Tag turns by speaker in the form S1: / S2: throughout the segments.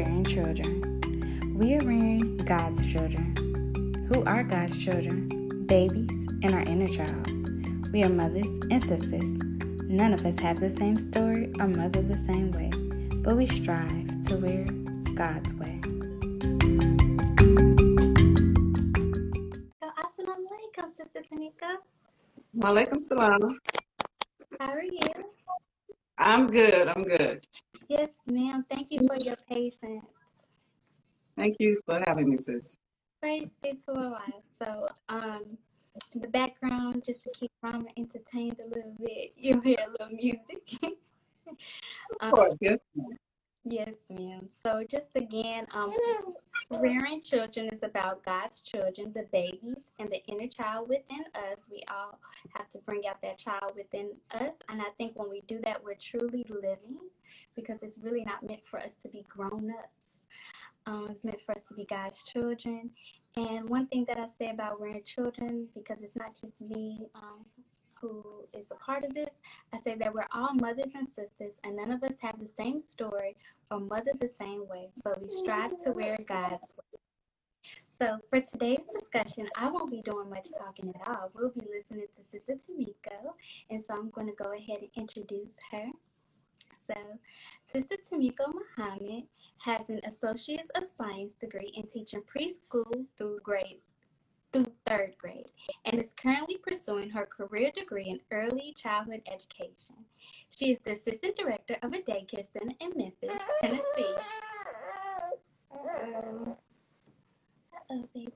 S1: rearing children. We are rearing God's children. Who are God's children? Babies and our inner child. We are mothers and sisters. None of us have the same story or mother the same way, but we strive to wear God's way.
S2: Assalamu alaikum, Sister Tamiko.
S3: Walaikum salam.
S2: How are you?
S3: I'm good. I'm good.
S2: Yes, ma'am. Thank you for your patience.
S3: Thank you for having me, sis.
S2: Praise be to Allah. So, um, in the background, just to keep Rama entertained a little bit, you'll hear a little music.
S3: Of course, yes.
S2: Yes, ma'am. So just again, um, rearing children is about God's children, the babies, and the inner child within us. We all have to bring out that child within us, and I think when we do that, we're truly living, because it's really not meant for us to be grown ups. Um, it's meant for us to be God's children. And one thing that I say about rearing children, because it's not just me um, who is a part of this, I say that we're all mothers and sisters, and none of us have the same story or mother the same way, but we strive to wear God's way. So for today's discussion, I won't be doing much talking at all. We'll be listening to Sister Tamiko, and so I'm going to go ahead and introduce her. So, Sister Tamiko Muhammad has an Associates of Science degree in teaching preschool through grades through third grade and is currently pursuing her career degree in early childhood education. She is the assistant director of a daycare center in Memphis, Tennessee. Uh-oh, baby.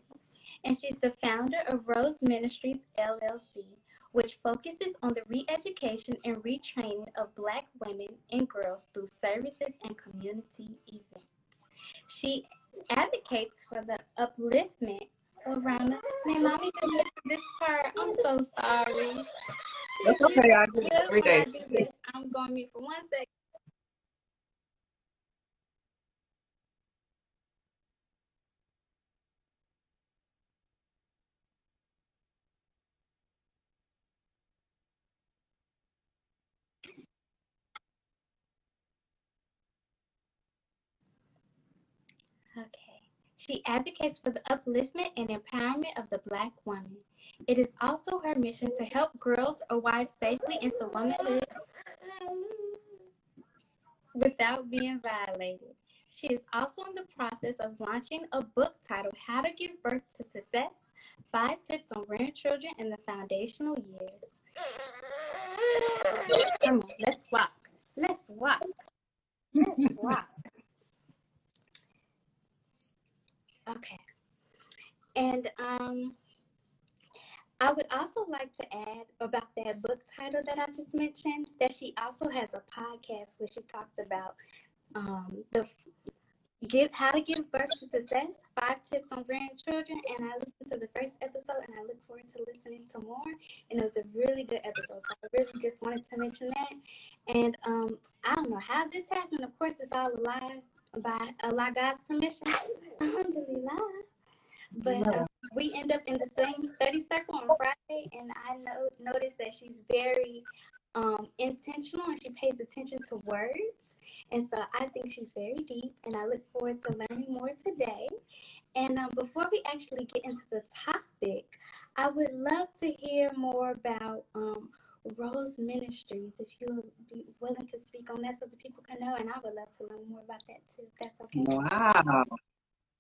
S2: And she's the founder of Rose Ministries LLC, which focuses on the re education and retraining of Black women and girls through services and community events. She advocates for the upliftment Man, mommy just missed this part. I'm so sorry.
S3: That's okay. I do every
S2: Do I'm going to mute for one second. Okay. She advocates for the upliftment and empowerment of the Black woman. It is also her mission to help girls arrive safely into womanhood without being violated. She is also in the process of launching a book titled How to Give Birth to Success Five Tips on Rearing Children in the Foundational Years. Let's walk. Let's walk. Let's walk. Okay. And um, I would also like to add about that book title that I just mentioned that she also has a podcast where she talks about um, the give how to give birth to success, five tips on rearing children. And I listened to the first episode and I look forward to listening to more. And it was a really good episode. So I really just wanted to mention that. And um, I don't know how this happened. Of course, it's all alive by Allah God's permission. Alhamdulillah. But uh, we end up in the same study circle on Friday, and I know noticed that she's very um, intentional and she pays attention to words. And so I think she's very deep, and I look forward to learning more today. And um, before we actually get into the topic, I would love to hear more about um, Rose Ministries, if you would be willing to speak on that so the people can know. And I would love to learn more about that too, if that's okay.
S3: Wow.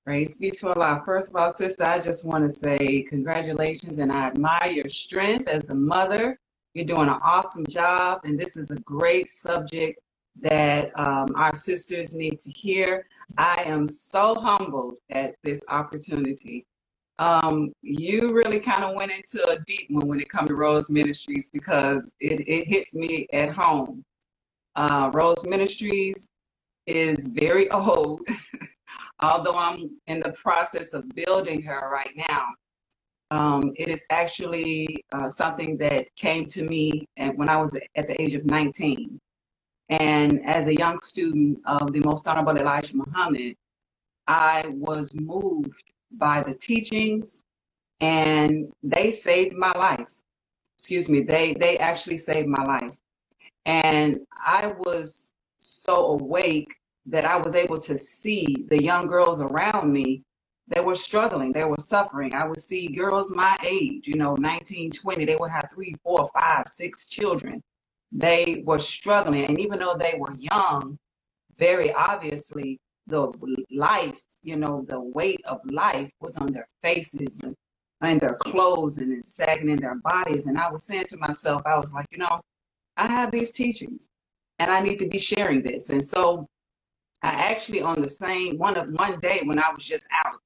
S3: Praise be to Allah. First of all, sister, I just want to say congratulations and I admire your strength as a mother. You're doing an awesome job, and this is a great subject that um, our sisters need to hear. I am so humbled at this opportunity. Um, you really kind of went into a deep one when it comes to Rose Ministries because it, it hits me at home. Uh, Rose Ministries is very old, although I'm in the process of building her right now. Um, it is actually uh, something that came to me at, when I was at the age of 19. And as a young student of the Most Honorable Elijah Muhammad, I was moved by the teachings and they saved my life. Excuse me, they, they actually saved my life. And I was so awake that I was able to see the young girls around me that were struggling, they were suffering. I would see girls my age, you know, 19, 20, they would have three, four, five, six children. They were struggling. And even though they were young, very obviously the life, you know, the weight of life was on their faces and, and their clothes and it's sagging in their bodies. And I was saying to myself, I was like, you know, I have these teachings and I need to be sharing this. And so I actually on the same one of one day when I was just out,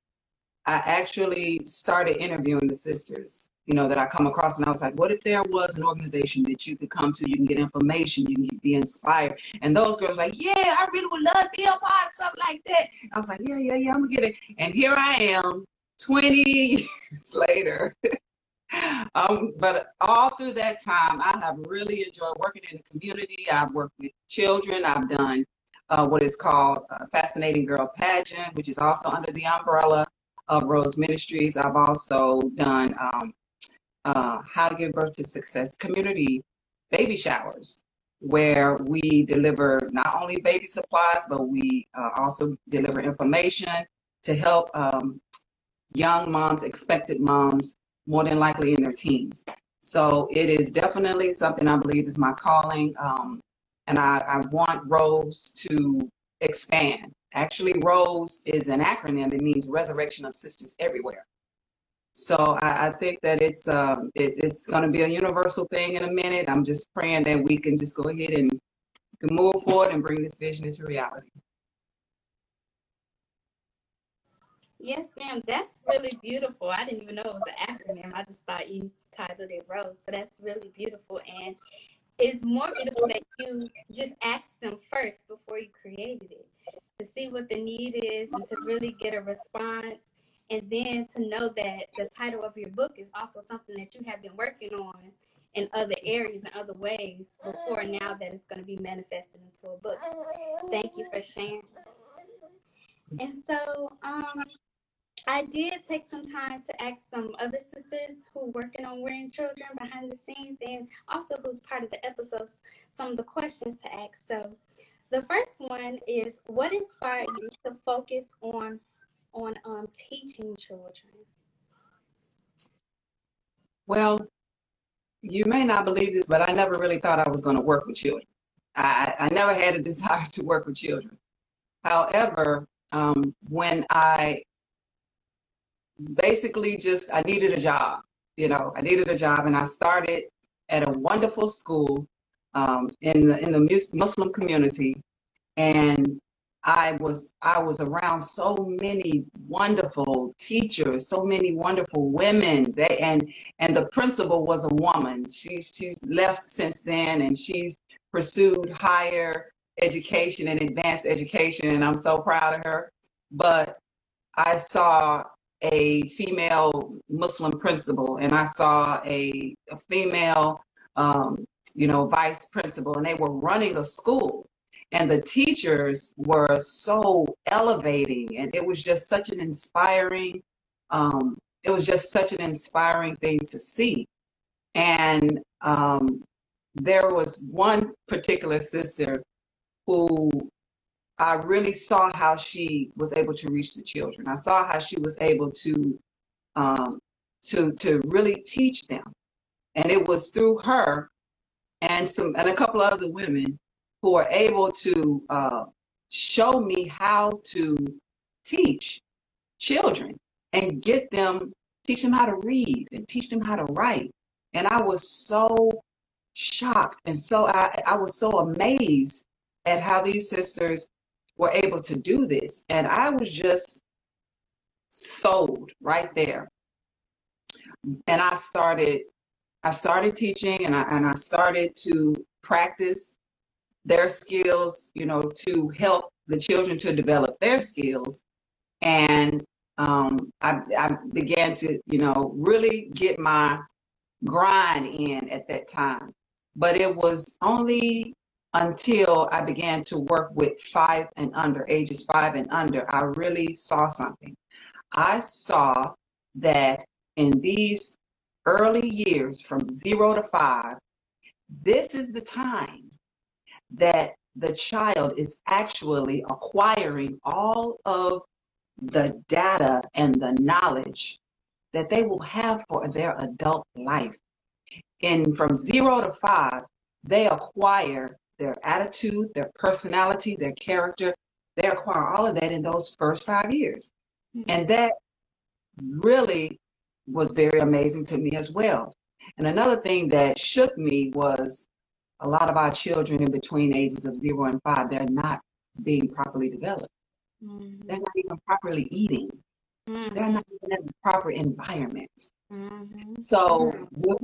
S3: I actually started interviewing the sisters, you know, that I come across and I was like, what if there was an organization that you could come to, you can get information, you can be inspired. And those girls like, yeah, I really would love to be a part of something like that. I was like, yeah, yeah, yeah, I'm gonna get it. And here I am 20 years later. um, but all through that time, I have really enjoyed working in the community. I've worked with children. I've done uh, what is called Fascinating Girl Pageant, which is also under the umbrella of Rose Ministries. I've also done um, uh, How to Give Birth to Success community baby showers, where we deliver not only baby supplies, but we uh, also deliver information to help um, young moms, expected moms, more than likely in their teens. So it is definitely something I believe is my calling. Um, and I, I want Rose to expand. Actually, ROSE is an acronym. It means Resurrection of Sisters Everywhere. So I, I think that it's um, it, it's going to be a universal thing in a minute. I'm just praying that we can just go ahead and move forward and bring this vision into reality.
S2: Yes, ma'am. That's really beautiful. I didn't even know it was an acronym. I just thought you titled it Rose. So that's really beautiful. And it's more beautiful that you just asked them first before you created it to see what the need is and to really get a response. And then to know that the title of your book is also something that you have been working on in other areas and other ways before now that it's going to be manifested into a book. Thank you for sharing. And so, um, I did take some time to ask some other sisters who are working on rearing children behind the scenes and also who's part of the episodes some of the questions to ask. So the first one is what inspired you to focus on on um, teaching children?
S3: Well, you may not believe this, but I never really thought I was going to work with children. I, I never had a desire to work with children. However, um, when I basically just I needed a job. You know, I needed a job, and I started at a wonderful school um, in the in the Muslim community, and I was I was around so many wonderful teachers, so many wonderful women. They and and the principal was a woman. She she left since then, and she's pursued higher education and advanced education, and I'm so proud of her. But I saw a female Muslim principal and I saw a, a female, um, you know, vice principal, and they were running a school. And the teachers were so elevating, and it was just such an inspiring, um, it was just such an inspiring thing to see. And um, there was one particular sister who I really saw how she was able to reach the children. I saw how she was able to um, to to really teach them, and it was through her and some and a couple of other women who are able to uh, show me how to teach children and get them teach them how to read and teach them how to write. And I was so shocked and so I, I was so amazed at how these sisters were able to do this. And I was just sold right there. And I started I started teaching and I and I started to practice their skills, you know, to help the children to develop their skills. And um, I, I began to, you know, really get my grind in at that time. But it was only until I began to work with five and under, ages five and under, I really saw something. I saw that in these early years from zero to five, this is the time that the child is actually acquiring all of the data and the knowledge that they will have for their adult life. And from zero to five, they acquire their attitude, their personality, their character. They acquire all of that in those first five years. Mm-hmm. And that really was very amazing to me as well. And another thing that shook me was a lot of our children in between ages of zero and five, they're not being properly developed. Mm-hmm. They're not even properly eating. Mm-hmm. They're not even in the proper environment. Mm-hmm. So when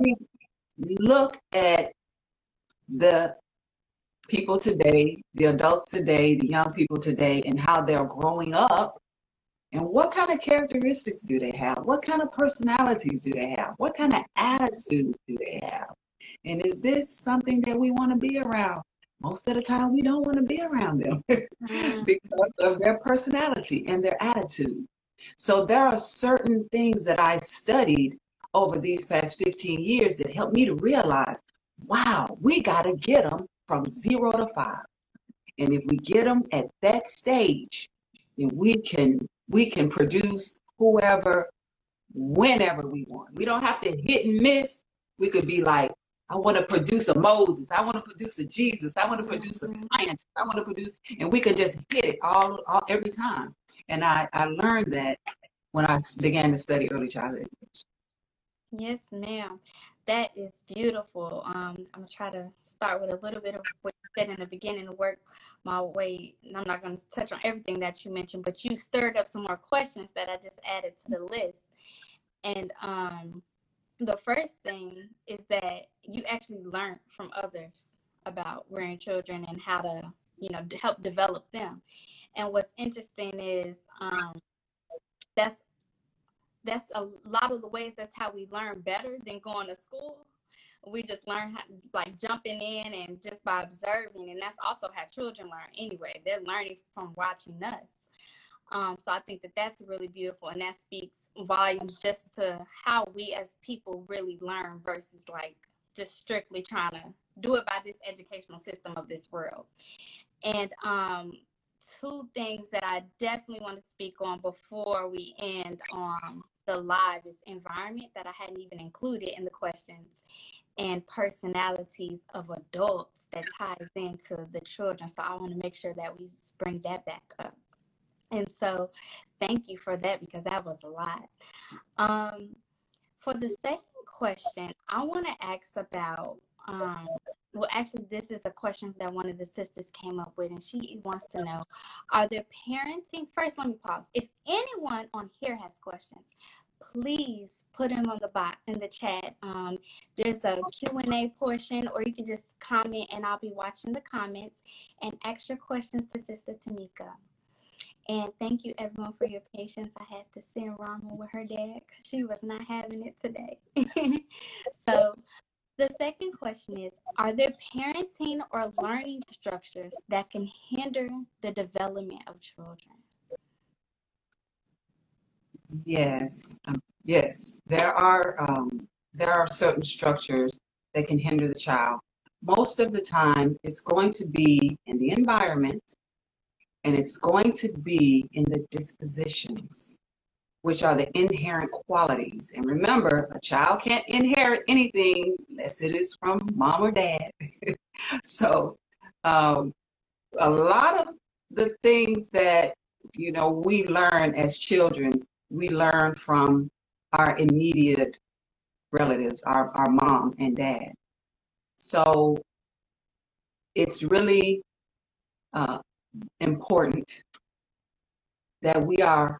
S3: we look at the people today, the adults today, the young people today, and how they're growing up, and what kind of characteristics do they have? What kind of personalities do they have? What kind of attitudes do they have? And is this something that we want to be around? Most of the time, we don't want to be around them mm-hmm. because of their personality and their attitude. So, there are certain things that I studied over these past 15 years that helped me to realize wow, we got to get them from zero to five. And if we get them at that stage, then we can we can produce whoever whenever we want. We don't have to hit and miss. We could be like, I want to produce a Moses. I want to produce a Jesus. I want to produce a science. I want to produce, and we can just hit it all, all every time. And I, I learned that when I began to study early childhood.
S2: Yes, ma'am. That is beautiful. Um, I'm gonna try to start with a little bit of what you said in the beginning to work my way. And I'm not gonna touch on everything that you mentioned, but you stirred up some more questions that I just added to the list. And um, the first thing is that you actually learn from others about rearing children and how to, you know, help develop them. And what's interesting is um, that's that's a lot of the ways that's how we learn better than going to school. We just learn how, like jumping in and just by observing, and that's also how children learn anyway. They're learning from watching us. Um, so I think that that's really beautiful, and that speaks volumes just to how we as people really learn versus like just strictly trying to do it by this educational system of this world. And um, two things that I definitely want to speak on before we end on the live is environment that I hadn't even included in the questions and personalities of adults that ties into the children. So I want to make sure that we bring that back up. And so thank you for that because that was a lot. Um, for the second question, I want to ask about um, well, actually, this is a question that one of the sisters came up with, and she wants to know: Are there parenting? First, let me pause. If anyone on here has questions, please put them on the bot in the chat. Um, there's a Q and A portion, or you can just comment, and I'll be watching the comments and ask your questions to Sister Tamiko. And thank you everyone for your patience. I had to send Rama with her dad because she was not having it today. so the second question is Are there parenting or learning structures that can hinder the development of children?
S3: Yes, um, yes. There are um, there are certain structures that can hinder the child. Most of the time, it's going to be in the environment, and it's going to be in the dispositions which are the inherent qualities. And remember, a child can't inherit anything unless it is from mom or dad. so, um, a lot of the things that you know we learn as children, we learn from our immediate relatives, our, our mom and dad. So it's really uh, important that we are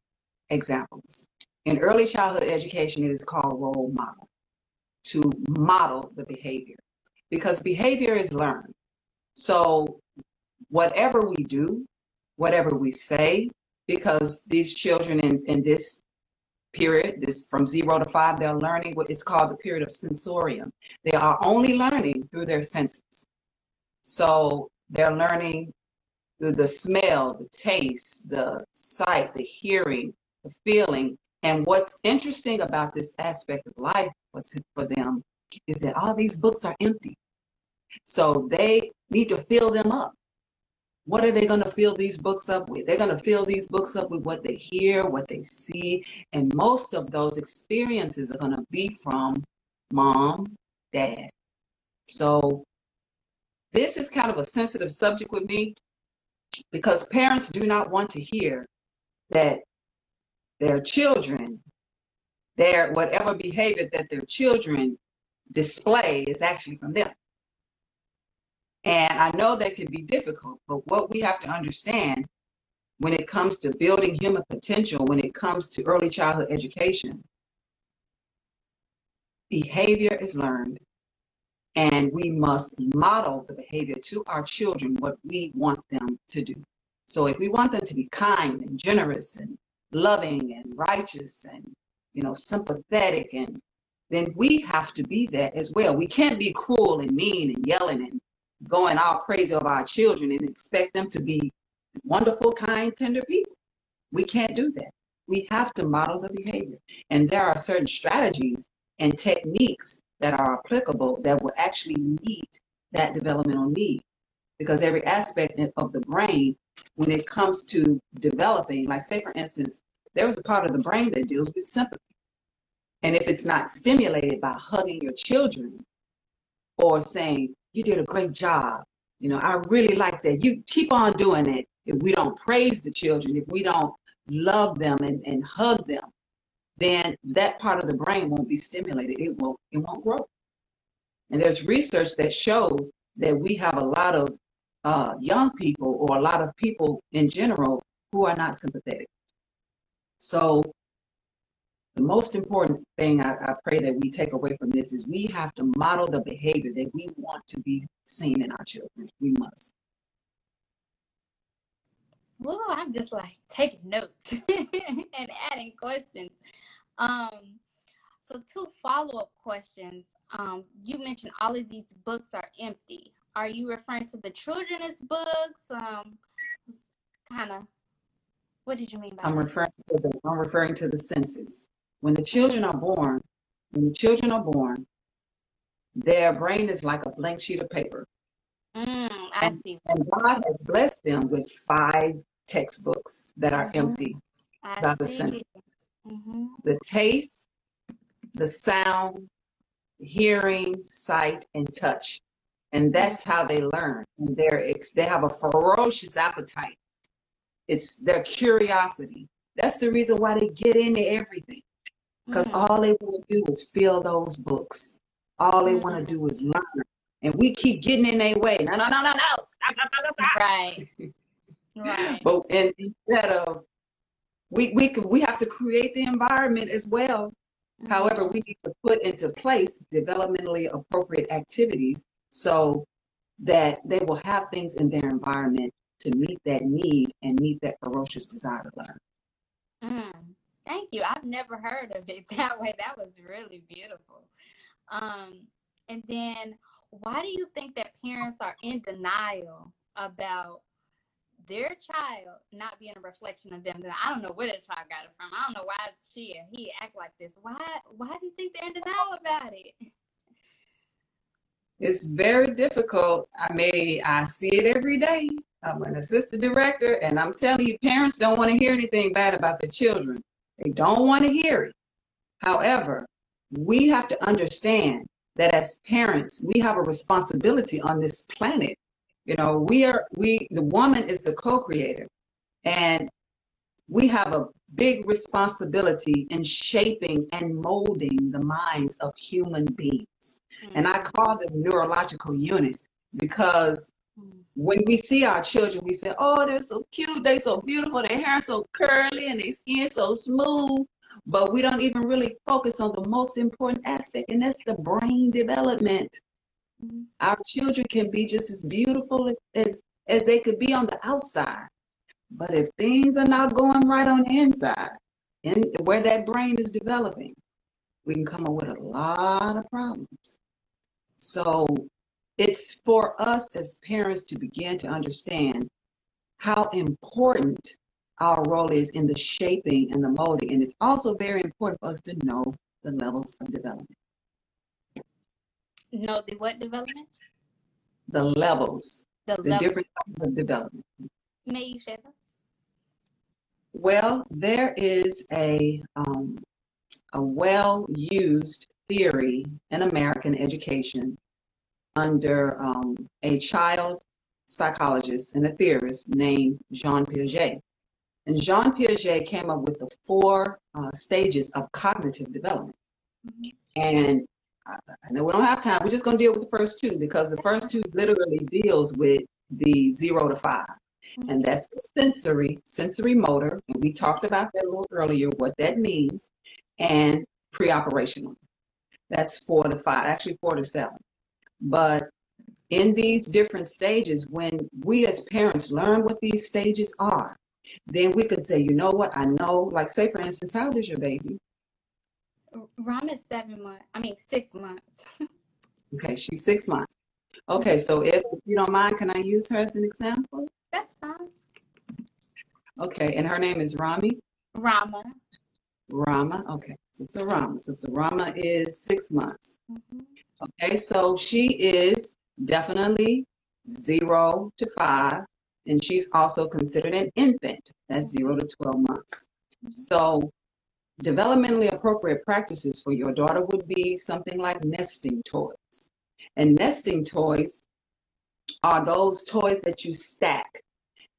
S3: examples. In early childhood education, it is called role model, to model the behavior, because behavior is learned. So, whatever we do, whatever we say, because these children in, in this period, this from zero to five, they're learning what is called the period of sensorium. They are only learning through their senses. So they're learning through the smell, the taste, the sight, the hearing, the feeling. And what's interesting about this aspect of life, what's for them, is that all these books are empty. So they need to fill them up. what are they going to fill these books up with? They're going to fill these books up with what they hear, what they see, and most of those experiences are going to be from mom, dad. So this is kind of a sensitive subject with me because parents do not want to hear that their children, their whatever behavior that their children display is actually from them. And I know that can be difficult, but what we have to understand when it comes to building human potential, when it comes to early childhood education, behavior is learned and we must model the behavior to our children what we want them to do. So if we want them to be kind and generous and loving and righteous and you know sympathetic and then we have to be that as well. We can't be cruel and mean and yelling and going all crazy over our children and expect them to be wonderful, kind, tender people. We can't do that. We have to model the behavior. And there are certain strategies and techniques that are applicable that will actually meet that developmental need. Because every aspect of the brain, when it comes to developing, like say for instance, there is a part of the brain that deals with sympathy. And if it's not stimulated by hugging your children or saying, you did a great job, you know, I really like that. You keep on doing it. If we don't praise the children, if we don't love them and, and hug them, then that part of the brain won't be stimulated. It won't, it won't grow. And there's research that shows that we have a lot of uh, young people or a lot of people in general who are not sympathetic. So the most important thing I, I, pray that we take away from this is we have to model the behavior that we want to be seen in our children. We must.
S2: Well, I'm just like taking notes and adding questions. Um, so two follow-up questions. Um, you mentioned all of these books are empty. Are you referring to the children's books? Um, kind of. What did you mean by?
S3: I'm
S2: that?
S3: referring to the. I'm referring to the senses. When the children are born, when the children are born, their brain is like a blank sheet of paper.
S2: Mm, I
S3: and,
S2: see.
S3: And God has blessed them with five textbooks that are
S2: mm-hmm.
S3: empty
S2: I
S3: by the senses
S2: Mm-hmm.
S3: the taste, the sound, hearing, sight, and touch. And that's how they learn. And they're ex- they have a ferocious appetite. It's their curiosity. That's the reason why they get into everything. Because
S2: Mm.
S3: all they want to do is fill those books. All they want to do is learn. And we keep getting in their way. No, no, no, no, no. Stop, stop, stop, stop.
S2: Right. Right.
S3: But and instead of we we could we have to create the environment as well.
S2: Mm-hmm.
S3: However, we need to put into place developmentally appropriate activities so that they will have things in their environment to meet that need and meet that ferocious desire to learn.
S2: Mm, thank you. I've never heard of it that way. That was really beautiful. Um, and then, why do you think that parents are in denial about their child not being a reflection of them? I don't know where the child got it from. I don't know why she or he act like this. Why? Why do you think they're in denial about it?
S3: It's very difficult. I mean, I see it every day. I'm an assistant director, and I'm telling you, parents don't want to hear anything bad about their children. They don't want to hear it. However, we have to understand that as parents, we have a responsibility on this planet. You know, we are, we, the woman is the co creator, and we have a big responsibility in shaping and molding the minds of human beings. And I call them neurological units because
S2: Mm.
S3: when we see our children, we say, oh, they're so cute, they're so beautiful, their hair so curly and their skin so smooth. But we don't even really focus on the most important aspect, and that's the brain development.
S2: Mhm.
S3: Our children can be just as beautiful as, as they could be on the outside. But if things are not going right on the inside, and where that brain is developing, we can come up with a lot of problems. So it's for us as parents to begin to understand how important our role is in the shaping and the molding. And it's also very important for us to know the levels of development.
S2: No, the what development?
S3: The levels
S2: The,
S3: the
S2: levels.
S3: different types of development.
S2: May you share those?
S3: Well, there is a um, a well-used theory in American education under um, a child psychologist and a theorist named Jean Piaget. And Jean Piaget came up with the four uh, stages of cognitive development.
S2: Mhm.
S3: And I I know we don't have time. We're just going to deal with the first two because the first two literally deals with the zero to five. And that's the sensory, sensory motor. And we talked about that a little earlier, what that means, and pre-operational. That's four to five, actually four to seven. But in these different stages, when we as parents learn what these stages are, then we can say, you know what, I know, like say for instance, how old is your baby?
S2: Ram is seven months. I mean, six months.
S3: Okay, she's six months. Okay, so if, if you don't mind, can I use her as an example?
S2: That's fine.
S3: Okay, and her name is Rami.
S2: Rama.
S3: Rama. Okay, Sister Rama. Sister Rama is six months.
S2: Mhm.
S3: Okay, so she is definitely zero to five, and she's also considered an infant. That's zero to 12 months. So, developmentally appropriate practices for your daughter would be something like nesting toys. And nesting toys are those toys that you stack.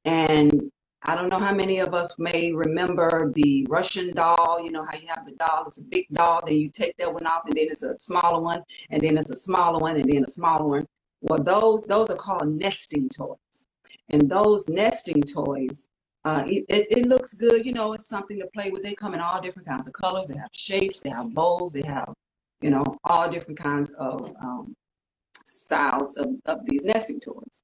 S3: And I don't know how many of us may remember the Russian doll. You know how you have the doll, it's a big doll, then you take that one off, and then it's a smaller one, and then it's a smaller one, and then a smaller one. Well, those those are called nesting toys. And those nesting toys, uh, it, it, looks good. You know, it's something to play with. They come in all different kinds of colors. They have shapes. They have bowls. They have, you know, all different kinds of um, styles of, of these nesting toys.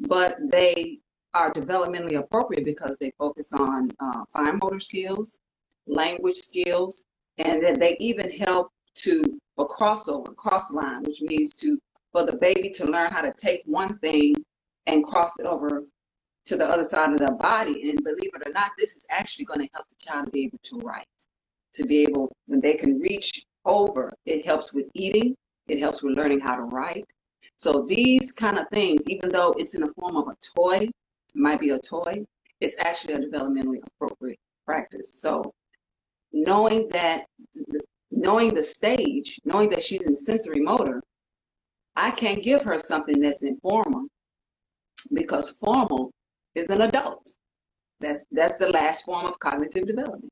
S3: But they are developmentally appropriate because they focus on uh, fine motor skills, language skills, and that they even help to a crossover, cross line, which means to for the baby to learn how to take one thing and cross it over to the other side of their body. And believe it or not, this is actually going to help the child be able to write, to be able when they can reach over. It helps with eating. It helps with learning how to write. So these kind of things, even though it's in the form of a toy, it might be a toy, it's actually a developmentally appropriate practice. So knowing that, knowing the stage, knowing that she's in sensory motor, I can't give her something that's informal because formal is an adult. That's that's the last form of cognitive development.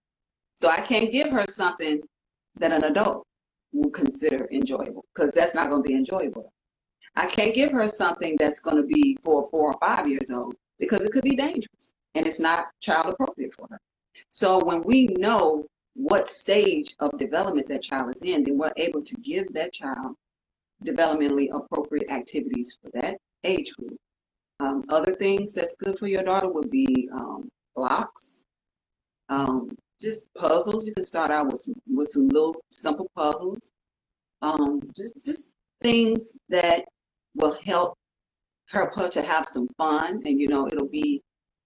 S3: So I can't give her something that an adult would consider enjoyable because that's not going to be enjoyable. I can't give her something that's going to be for four or five years old because it could be dangerous and it's not child appropriate for her. So when we know what stage of development that child is in, then we're able to give that child developmentally appropriate activities for that age group. Um, other things that's good for your daughter would be um, blocks, um, just puzzles. You can start out with some, with some little simple puzzles. Um, just just things that will help her to have some fun, and you know it'll be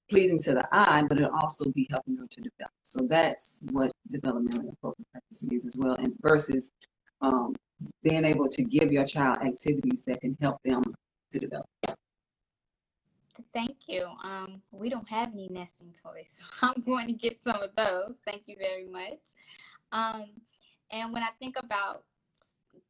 S3: pleasing to the eye, but it'll also be helping her to develop. So that's what developmentally appropriate practice means as well, and versus um, being able to give your child activities that can help them to develop.
S2: Thank you. Um, we don't have any nesting toys, so I'm going to get some of those. Thank you very much. Um, and when I think about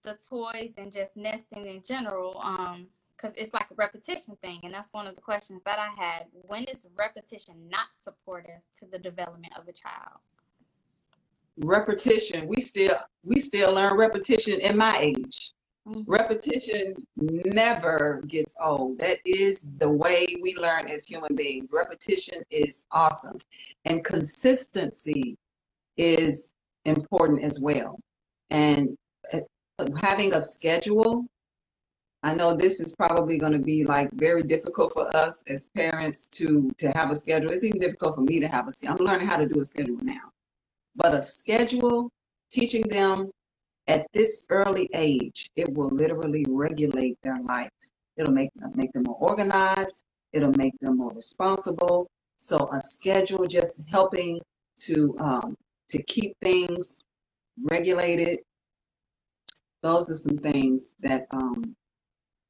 S2: the toys and just nesting in general, um, because it's like a repetition thing, and that's one of the questions that I had. When is repetition not supportive to the development of a child?
S3: Repetition, we still we still learn repetition in my age.
S2: Mhm.
S3: Repetition never gets old. That is the way we learn as human beings. Repetition is awesome. And consistency is important as well. And uh, having a schedule, I know this is probably going to be like very difficult for us as parents to to have a schedule. It's even difficult for me to have a schedule. I'm learning how to do a schedule now. But a schedule, teaching them at this early age, it will literally regulate their life. It'll make them make them more organized. It'll make them more responsible. So a schedule just helping to um, to keep things regulated. Those are some things that um,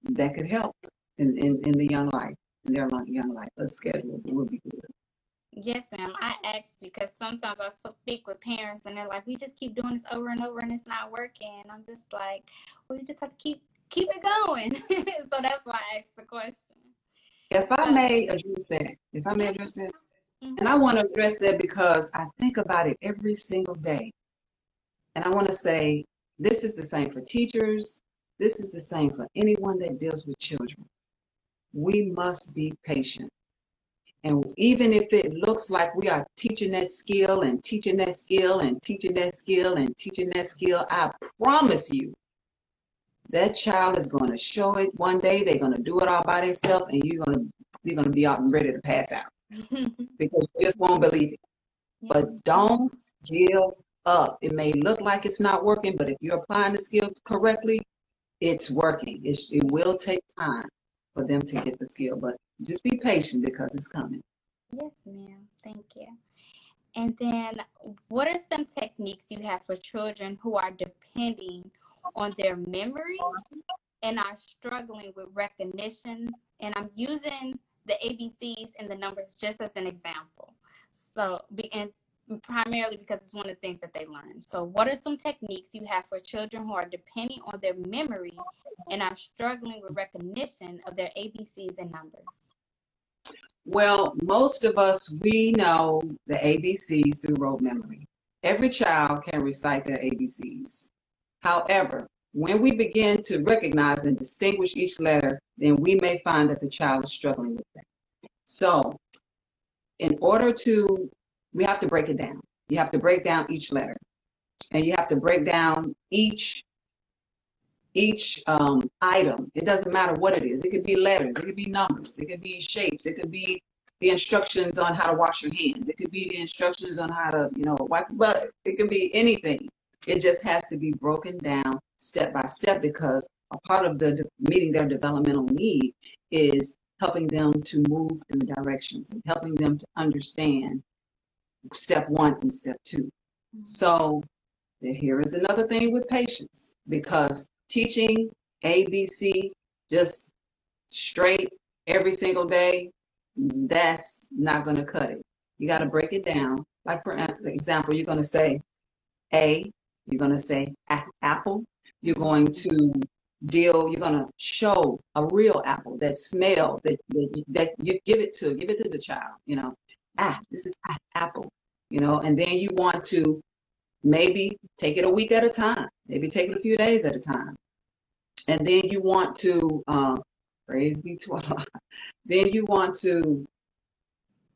S3: that could help in, in, in the young life, in their young life. A schedule would be good.
S2: Yes, ma'am. I ask because sometimes I speak with parents and they're like, "We just keep doing this over and over and it's not working." I'm just like, "Well, just have to keep keep it going." so that's why I asked the question.
S3: If I may address that, if I may address that, mm-hmm. and I want to address that because I think about it every single day, and I want to say this is the same for teachers. This is the same for anyone that deals with children. We must be patient. And even if it looks like we are teaching that skill and teaching that skill and teaching that skill and teaching that skill, I promise you, that child is going to show it one day. They're going to do it all by themselves, and you're going to you're going to be out and ready to pass out because you just won't believe it. Yes. But don't give up. It may look like it's not working, but if you're applying the skills correctly, it's working. It's, it will take time for them to get the skill, but just be patient because it's coming.
S2: Yes, ma'am. Thank you. And then, what are some techniques you have for children who are depending on their memory and are struggling with recognition? And I'm using the ABCs and the numbers just as an example. So, and primarily because it's one of the things that they learn. So, what are some techniques you have for children who are depending on their memory and are struggling with recognition of their ABCs and numbers?
S3: Well, most of us, we know the ABCs through rote memory. Every child can recite their ABCs. However, when we begin to recognize and distinguish each letter, then we may find that the child is struggling with that. So, in order to we have to break it down. You have to break down each letter, and you have to break down each each um, item. It doesn't matter what it is. It could be letters. It could be numbers. It could be shapes. It could be the instructions on how to wash your hands. It could be the instructions on how to, you know, wipe. But it could be anything. It just has to be broken down step by step because a part of the meeting their developmental need is helping them to move through the directions and helping them to understand step one and step 2 mm-hmm. So here is another thing with patience because teaching ABC just straight every single day, that's not going to cut it. You got to break it down. Like for example, you're going to say A, you're going to say apple, you're going to deal, you're going to show a real apple that smell that, that, that you give it to, give it to the child, you know, ah, this is apple, you know, and then you want to maybe take it a week at a time, maybe take it a few days at a time. And then you want to, uh, praise be to Allah, then you want to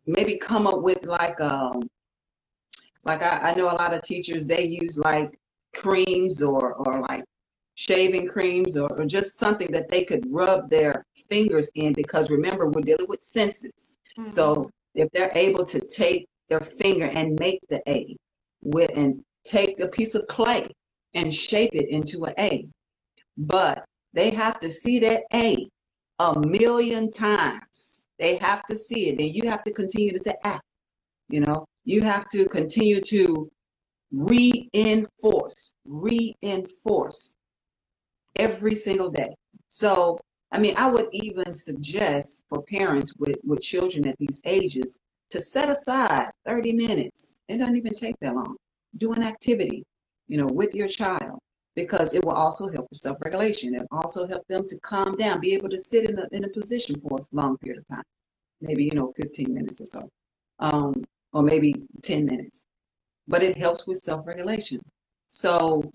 S3: maybe come up with like, um, like I, I know a lot of teachers, they use like creams or, or like shaving creams or, or just something that they could rub their fingers in because remember, we're dealing with senses. Mm-hmm. So if they're able to take their finger and make the A with and take a piece of clay and shape it into an A. But they have to see that A a million times. They have to see it. And you have to continue to say, ah, you know, you have to continue to reinforce, reinforce every single day. So, I mean, I would even suggest for parents with, with children at these ages to set aside 30 minutes. It doesn't even take that long. Do an activity, you know, with your child because it will also help with self-regulation. It also help them to calm down, be able to sit in a, in a position for a long period of time, maybe, you know, 15 minutes or so, um, or maybe 10 minutes. But it helps with self-regulation. So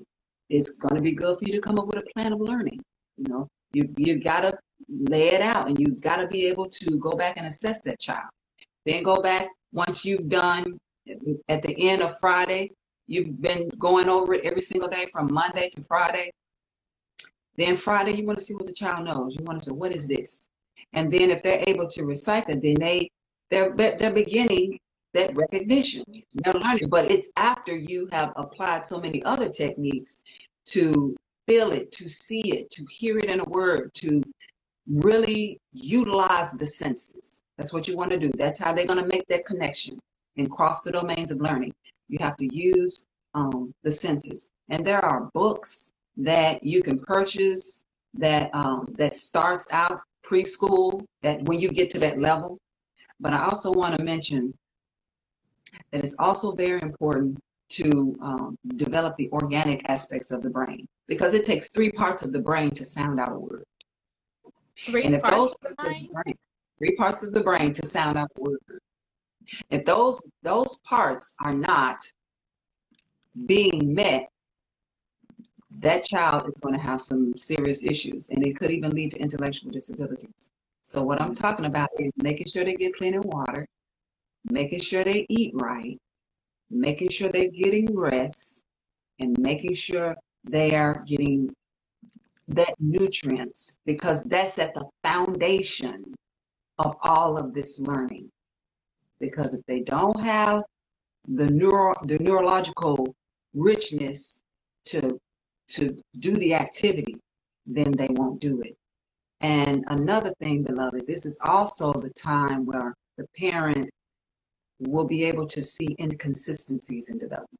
S3: it's going to be good for you to come up with a plan of learning. You know, you you got to lay it out, and you've got to be able to go back and assess that child. Then go back once you've done at the end of Friday. You've been going over it every single day from Monday to Friday. Then Friday, you want to see what the child knows. You want to say, what is this? And then if they're able to recite that, then they they're they're beginning that recognition. They're learning, but it's after you have applied so many other techniques to feel it, to see it, to hear it in a word, to really utilize the senses. That's what you want to do. That's how they're going to make that connection and cross the domains of learning. You have to use um, the senses. And there are books that you can purchase that um, that starts out preschool that when you get to that level. But I also want to mention that it's also very important to um, develop the organic aspects of the brain because it takes three parts of the brain to sound out a word.
S2: Three
S3: and if
S2: parts
S3: those
S2: of
S3: the brain? three parts of the brain to sound out a word, if those those parts are not being met, that child is going to have some serious issues, and it could even lead to intellectual disabilities. So what I'm talking about is making sure they get clean water, making sure they eat right, making sure they're getting rest, and making sure they are getting that nutrients because that's at the foundation of all of this learning. Because if they don't have the neuro the neurological richness to to do the activity, then they won't do it. And another thing, beloved, this is also the time where the parent will be able to see inconsistencies in development.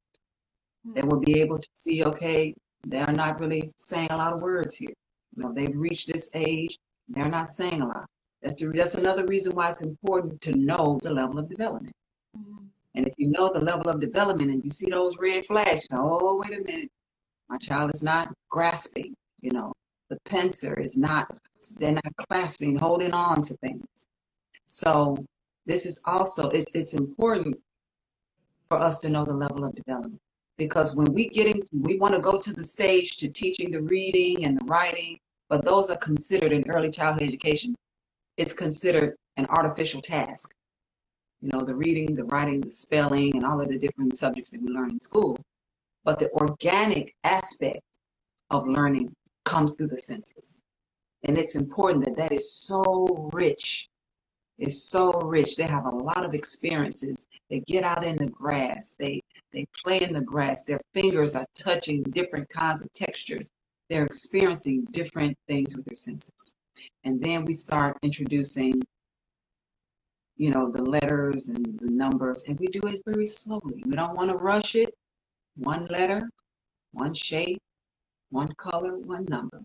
S3: They will be able to see, okay, they're not really saying a lot of words here. You know, they've reached this age, they're not saying a lot. That's the, that's another reason why it's important to know the level of development.
S2: Mhm.
S3: And if you know the level of development and you see those red flags, you know, oh, wait a minute, my child is not grasping, you know, the pincer is not, they're not clasping, holding on to things. So this is also, it's, it's important for us to know the level of development. Because when we get in, we want to go to the stage to teaching the reading and the writing, but those are considered in early childhood education. It's considered an artificial task. You know, the reading, the writing, the spelling, and all of the different subjects that we learn in school. But the organic aspect of learning comes through the senses. And it's important that that is so rich. It's so rich. They have a lot of experiences. They get out in the grass. They they play in the grass. Their fingers are touching different kinds of textures. They're experiencing different things with their senses. And then we start introducing, you know, the letters and the numbers, and we do it very slowly. We don't want to rush it. One letter, one shape, one color, one number,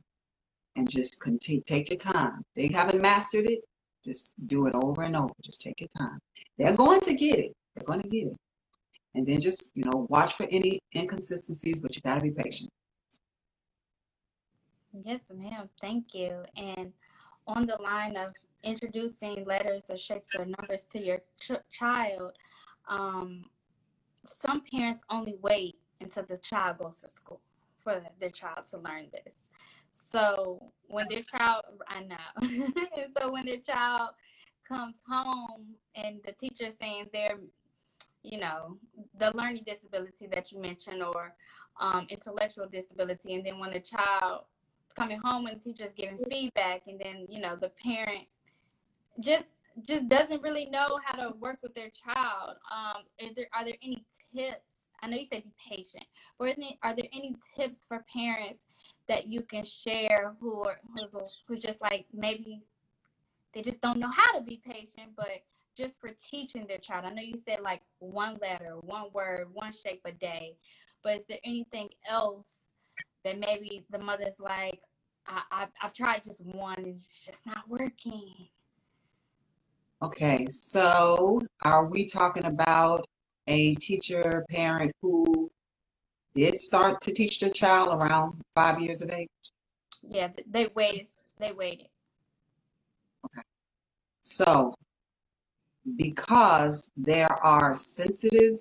S3: and just continue. Take your time. They haven't mastered it. Just do it over and over. Just take your time. They're going to get it. They're going to get it. And then just, you know, watch for any inconsistencies, but you got to be patient.
S2: Yes, ma'am. Thank you. And on the line of introducing letters or shapes or numbers to your ch- child, um, some parents only wait until the child goes to school for their child to learn this. So when their child, I know, so when their child comes home and the teacher is saying they're, you know, the learning disability that you mentioned or um, intellectual disability, and then when the child coming home and the teacher's giving feedback and then you know the parent just just doesn't really know how to work with their child um is there are there any tips? I know you said be patient but are there any tips for parents that you can share who are who's, who's just like maybe they just don't know how to be patient but just for teaching their child i know you said like one letter one word one shape a day but is there anything else that maybe the mother's like, I, I've tried just one, it's just not working.
S3: Okay, so are we talking about a teacher, parent who did start to teach the child around five years of age?
S2: Yeah, they waited. They waited. Okay.
S3: So, because there are sensitive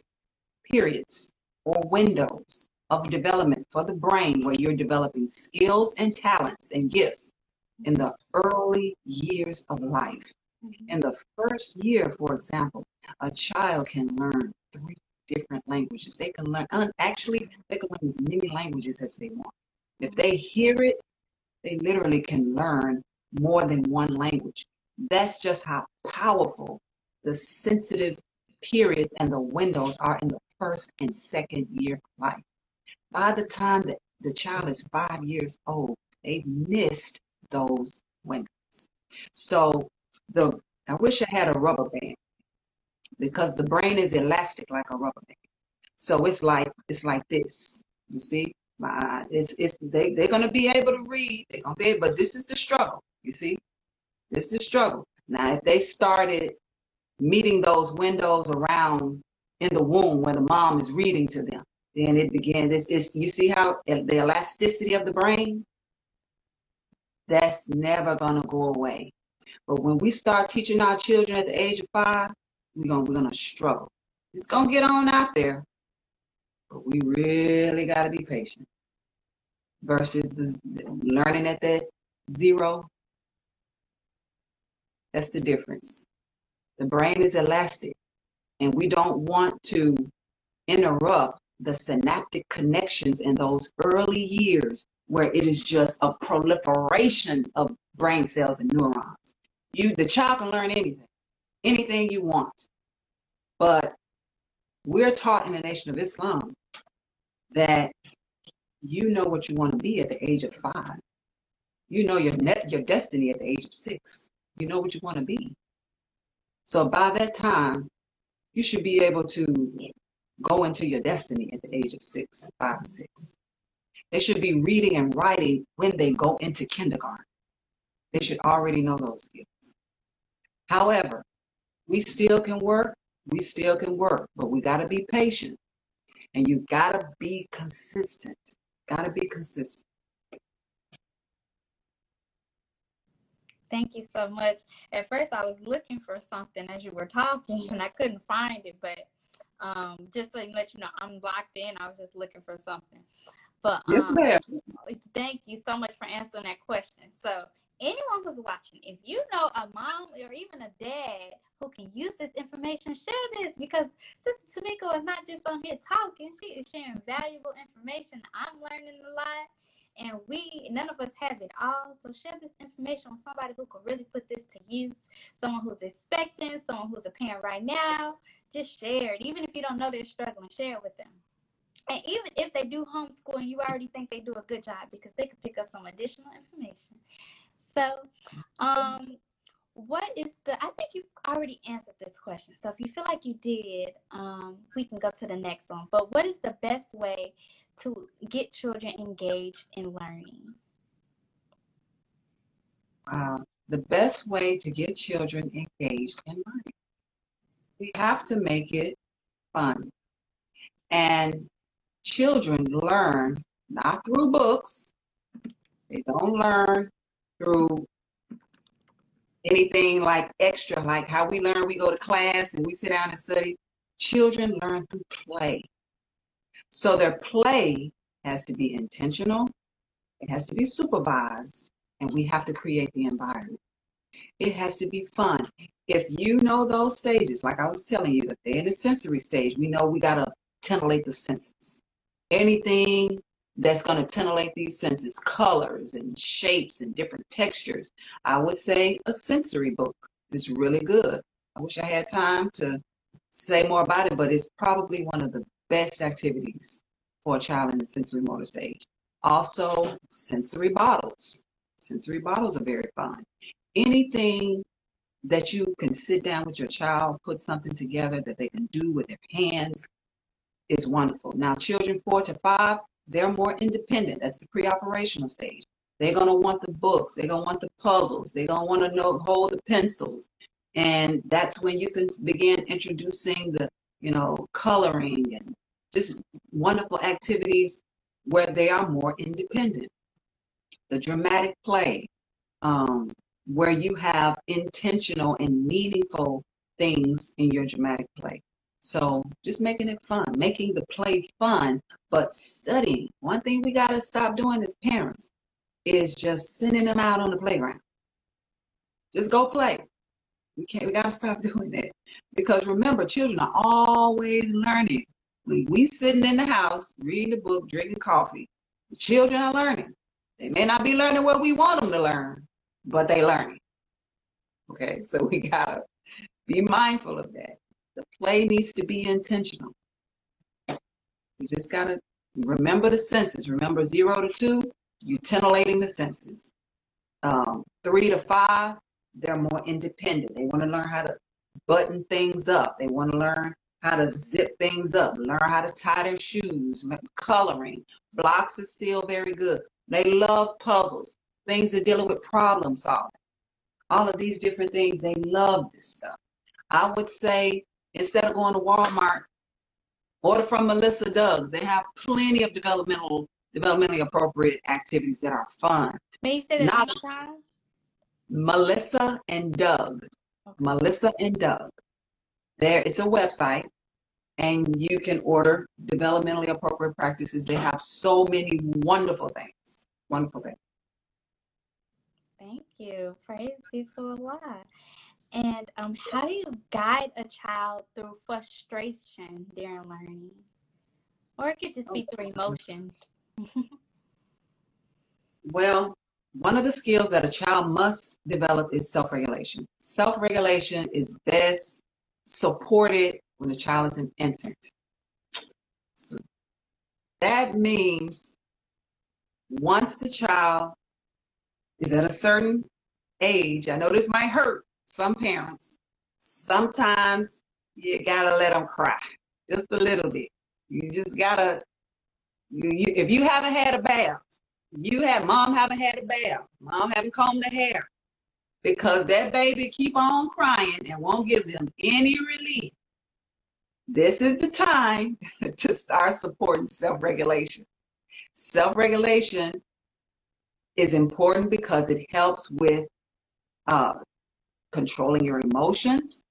S3: periods or windows of development for the brain where you're developing skills and talents and gifts in the early years of life. Mm-hmm. In the first year, for example, a child can learn three different languages. They can learn, actually, they can learn as many languages as they want. If they hear it, they literally can learn more than one language. That's just how powerful the sensitive period and the windows are in the first and second year of life. By the time that the child is five years old, they've missed those windows. So the I wish I had a rubber band because the brain is elastic like a rubber band. So it's like it's like this. You see, my it's it's they they're gonna be able to read. They're gonna be but this is the struggle. You see, This is the struggle. Now, if they started meeting those windows around in the womb when the mom is reading to them, then it began. This is you see how the elasticity of the brain. That's never gonna go away. But when we start teaching our children at the age of five, we're gonna we're gonna struggle. It's gonna get on out there, but we really gotta be patient. Versus the learning at that zero. That's the difference. The brain is elastic, and we don't want to interrupt the synaptic connections in those early years where it is just a proliferation of brain cells and neurons. You, the child can learn anything, anything you want. But we're taught in the Nation of Islam that you know what you want to be at the age of five. You know your net, your destiny at the age of six. You know what you want to be. So by that time, you should be able to go into your destiny at the age of six, five, and six. They should be reading and writing when they go into kindergarten. They should already know those skills. However, we still can work, we still can work, but we got to be patient and you got to be consistent. Got to be consistent.
S2: Thank you so much. At first, I was looking for something as you were talking, and I couldn't find it. But um, just to let you know, I'm locked in. I was just looking for something. But um, yes, thank you so much for answering that question. So, anyone who's watching, if you know a mom or even a dad who can use this information, share this because Sister Tamiko is not just on here talking, she is sharing valuable information. I'm learning a lot. And we, none of us have it all. So share this information with somebody who can really put this to use. Someone who's expecting, someone who's a parent right now. Just share it. Even if you don't know they're struggling, share it with them. And even if they do homeschool and you already think they do a good job because they could pick up some additional information. So, um, what is the, I think you already answered this question. So if you feel like you did, um, we can go to the next one. But what is the best way to get children engaged in learning?
S3: Wow. The best way to get children engaged in learning. We have to make it fun. And children learn not through books. They don't learn through anything like extra, like how we learn, we go to class and we sit down and study. Children learn through play. So their play has to be intentional, it has to be supervised, and we have to create the environment. It has to be fun. If you know those stages, like I was telling you, if they're in the sensory stage, we know we got to titillate the senses anything that's going to titillate these senses, colors and shapes and different textures. I would say a sensory book is really good. I wish I had time to say more about it, but it's probably one of the best activities for a child in the sensory motor stage. Also, sensory bottles. Sensory bottles are very fun. Anything that you can sit down with your child, put something together that they can do with their hands, is wonderful. Now, children four to five, they're more independent. That's the pre-operational stage. They're gonna want the books. They're gonna want the puzzles. They're gonna want to know hold the pencils, and that's when you can begin introducing the, you know, coloring and just wonderful activities where they are more independent. The dramatic play, um, where you have intentional and meaningful things in your dramatic play. So just making it fun, making the play fun, but studying. One thing we got to stop doing as parents is just sending them out on the playground. Just go play. We can't. We got to stop doing that because remember, children are always learning. We we sitting in the house reading a book, drinking coffee. The children are learning. They may not be learning what we want them to learn, but they learning. Okay, so we gotta be mindful of that. The play needs to be intentional. You just got to remember the senses. Remember zero to two, you titillating the senses. Um, three to five, they're more independent. They want to learn how to button things up. They want to learn how to zip things up, learn how to tie their shoes, coloring. Blocks is still very good. They love puzzles, things that dealing with problem solving. all of these different things. They love this stuff. I would say instead of going to Walmart, order from Melissa Doug's. They have plenty of developmental, developmentally appropriate activities that are fun.
S2: May you say that Not?
S3: Melissa and Doug. Okay. Melissa and Doug. There, it's a website, and you can order developmentally appropriate practices. They have so many wonderful things. Wonderful things.
S2: Thank you. Praise be to Allah. And um, how do you guide a child through frustration during learning? Or it could just be through emotions.
S3: well, one of the skills that a child must develop is self regulation. Self regulation is best supported when a child is an infant. So that means once the child is at a certain age, I know this might hurt some parents. Sometimes you gotta let them cry just a little bit. You just gotta. You, you, if you haven't had a bath, you have mom haven't had a bath, mom haven't combed the hair, because that baby keep on crying and won't give them any relief. This is the time to start supporting self-regulation. Self-regulation is important because it helps with uh, controlling your emotions.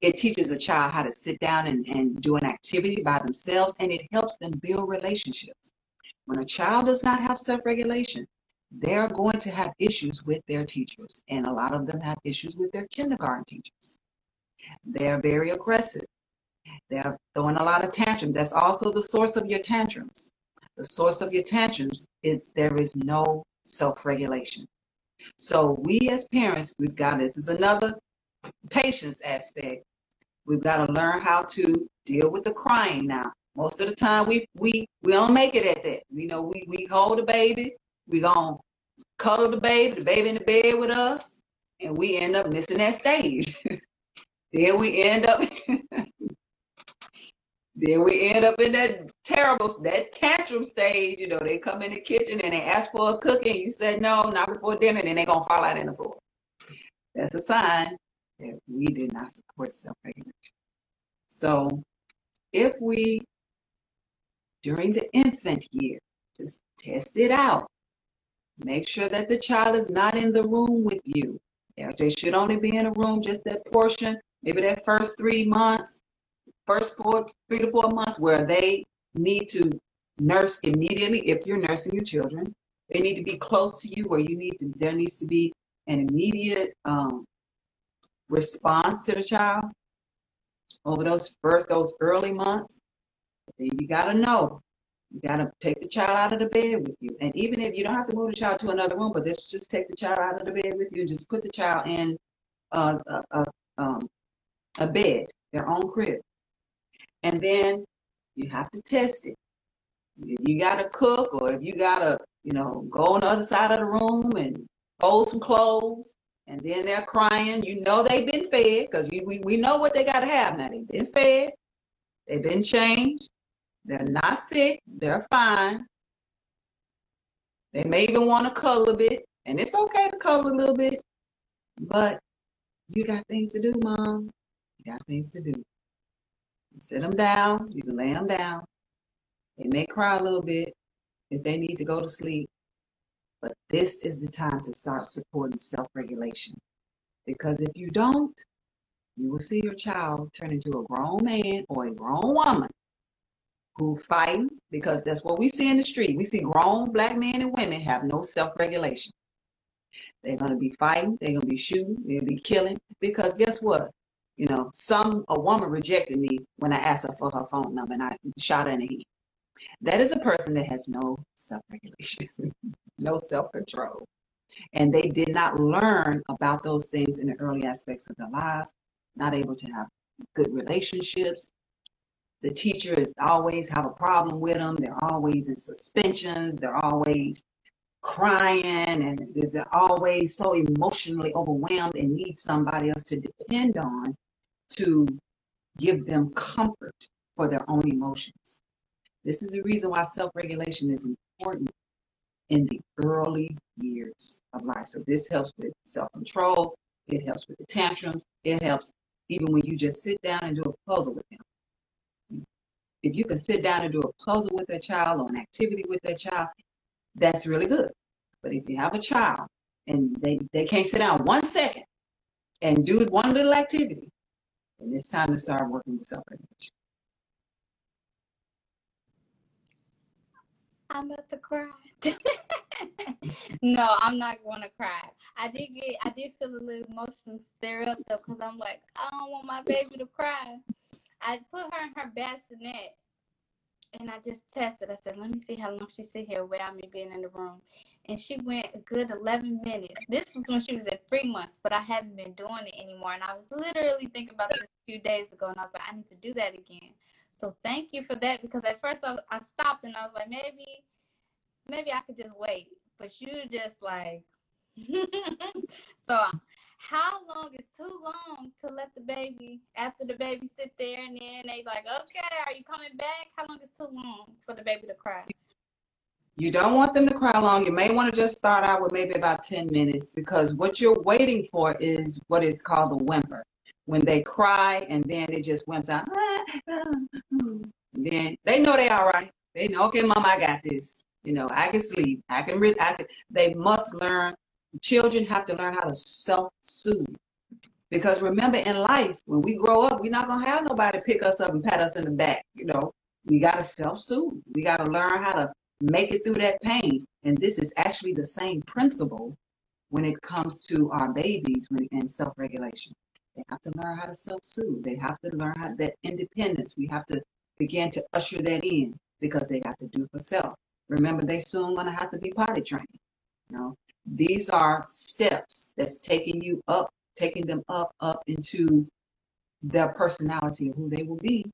S3: It teaches a child how to sit down and, and do an activity by themselves, and it helps them build relationships. When a child does not have self regulation, they're going to have issues with their teachers, and a lot of them have issues with their kindergarten teachers. They're very aggressive. They're throwing a lot of tantrums. That's also the source of your tantrums. The source of your tantrums is there is no self regulation. So we as parents, we've got this is another patience aspect. We've got to learn how to deal with the crying now. Most of the time we we we don't make it at that. You know, we we hold the baby, we gonna cuddle the baby, the baby in the bed with us, and we end up missing that stage. then we end up then we end up in that terrible, that tantrum stage. You know, they come in the kitchen and they ask for a cookie, and you said no, not before dinner, and then they're gonna fall out in the floor. That's a sign that we did not support self-regulation. So, if we during the infant year just test it out, make sure that the child is not in the room with you. They should only be in a room just that portion, maybe that first three months first four, three to four months where they need to nurse immediately if you're nursing your children. They need to be close to you where you need to, there needs to be an immediate um, response to the child over those first, those early months. Then you got to know. You got to take the child out of the bed with you. And even if you don't have to move the child to another room, but let's just take the child out of the bed with you and just put the child in uh, a, a, um, a bed, their own crib and then you have to test it. If you got to cook, or if you got to, you know, go on the other side of the room and fold some clothes, and then they're crying, you know they've been fed because we, we know what they got to have now. They've been fed, they've been changed, they're not sick, they're fine. They may even want to color a bit, and it's okay to color a little bit, but you got things to do, mom. You got things to do sit them down. You can lay them down. They may cry a little bit if they need to go to sleep. But this is the time to start supporting self regulation. Because if you don't, you will see your child turn into a grown man or a grown woman who fighting because that's what we see in the street. We see grown black men and women have no self regulation. They're going to be fighting, they're going to be shooting, they'll be killing because guess what? You know, some a woman rejected me when I asked her for her phone number and I shot her in the head. That is a person that has no self-regulation, no self-control. And they did not learn about those things in the early aspects of their lives, not able to have good relationships. The teacher is always have a problem with them. They're always in suspensions. They're always crying and they're always so emotionally overwhelmed and need somebody else to depend on to give them comfort for their own emotions. This is the reason why self regulation is important in the early years of life. So this helps with self-control. It helps with the tantrums. It helps even when you just sit down and do a puzzle with them. If you can sit down and do a puzzle with that child or an activity with that child, that's really good. But if you have a child and they, they can't sit down one second and do one little activity, then it's time to start working with self-regulation.
S2: I'm about to cry. no, I'm not going to cry. I did get, I did feel a little emotional stir up though, because I'm like, I don't want my baby to cry. I put her in her bassinet and I just tested. I said, let me see how long she sit here without me being in the room. And she went a good 11 minutes. This was when she was at three months, but I haven't been doing it anymore. And I was literally thinking about this a few days ago, and I was like, I need to do that again. So thank you for that because at first I, I stopped and I was like, maybe, maybe I could just wait. But you just like, so how long is too long to let the baby after the baby sit there and then they like, okay, are you coming back? How long is too long for the baby to cry?
S3: You don't want them to cry long. You may want to just start out with maybe about 10 minutes because what you're waiting for is what is called a whimper. When they cry and then it just whimps out, then they know they all right. They know, okay, mom, I got this. You know, I can sleep. I can read. I can. They must learn. Children have to learn how to self-soothe. Because remember, in life, when we grow up, we're not gonna have nobody pick us up and pat us in the back. You know, we gotta self-soothe. We gotta learn how to make it through that pain. And this is actually the same principle when it comes to our babies and self-regulation. They have to learn how to self-soothe. They have to learn how that independence. We have to begin to usher that in because they got to do for self. Remember, they soon gonna have to be potty trained. You know, these are steps that's taking you up, taking them up, up into their personality, of who they will be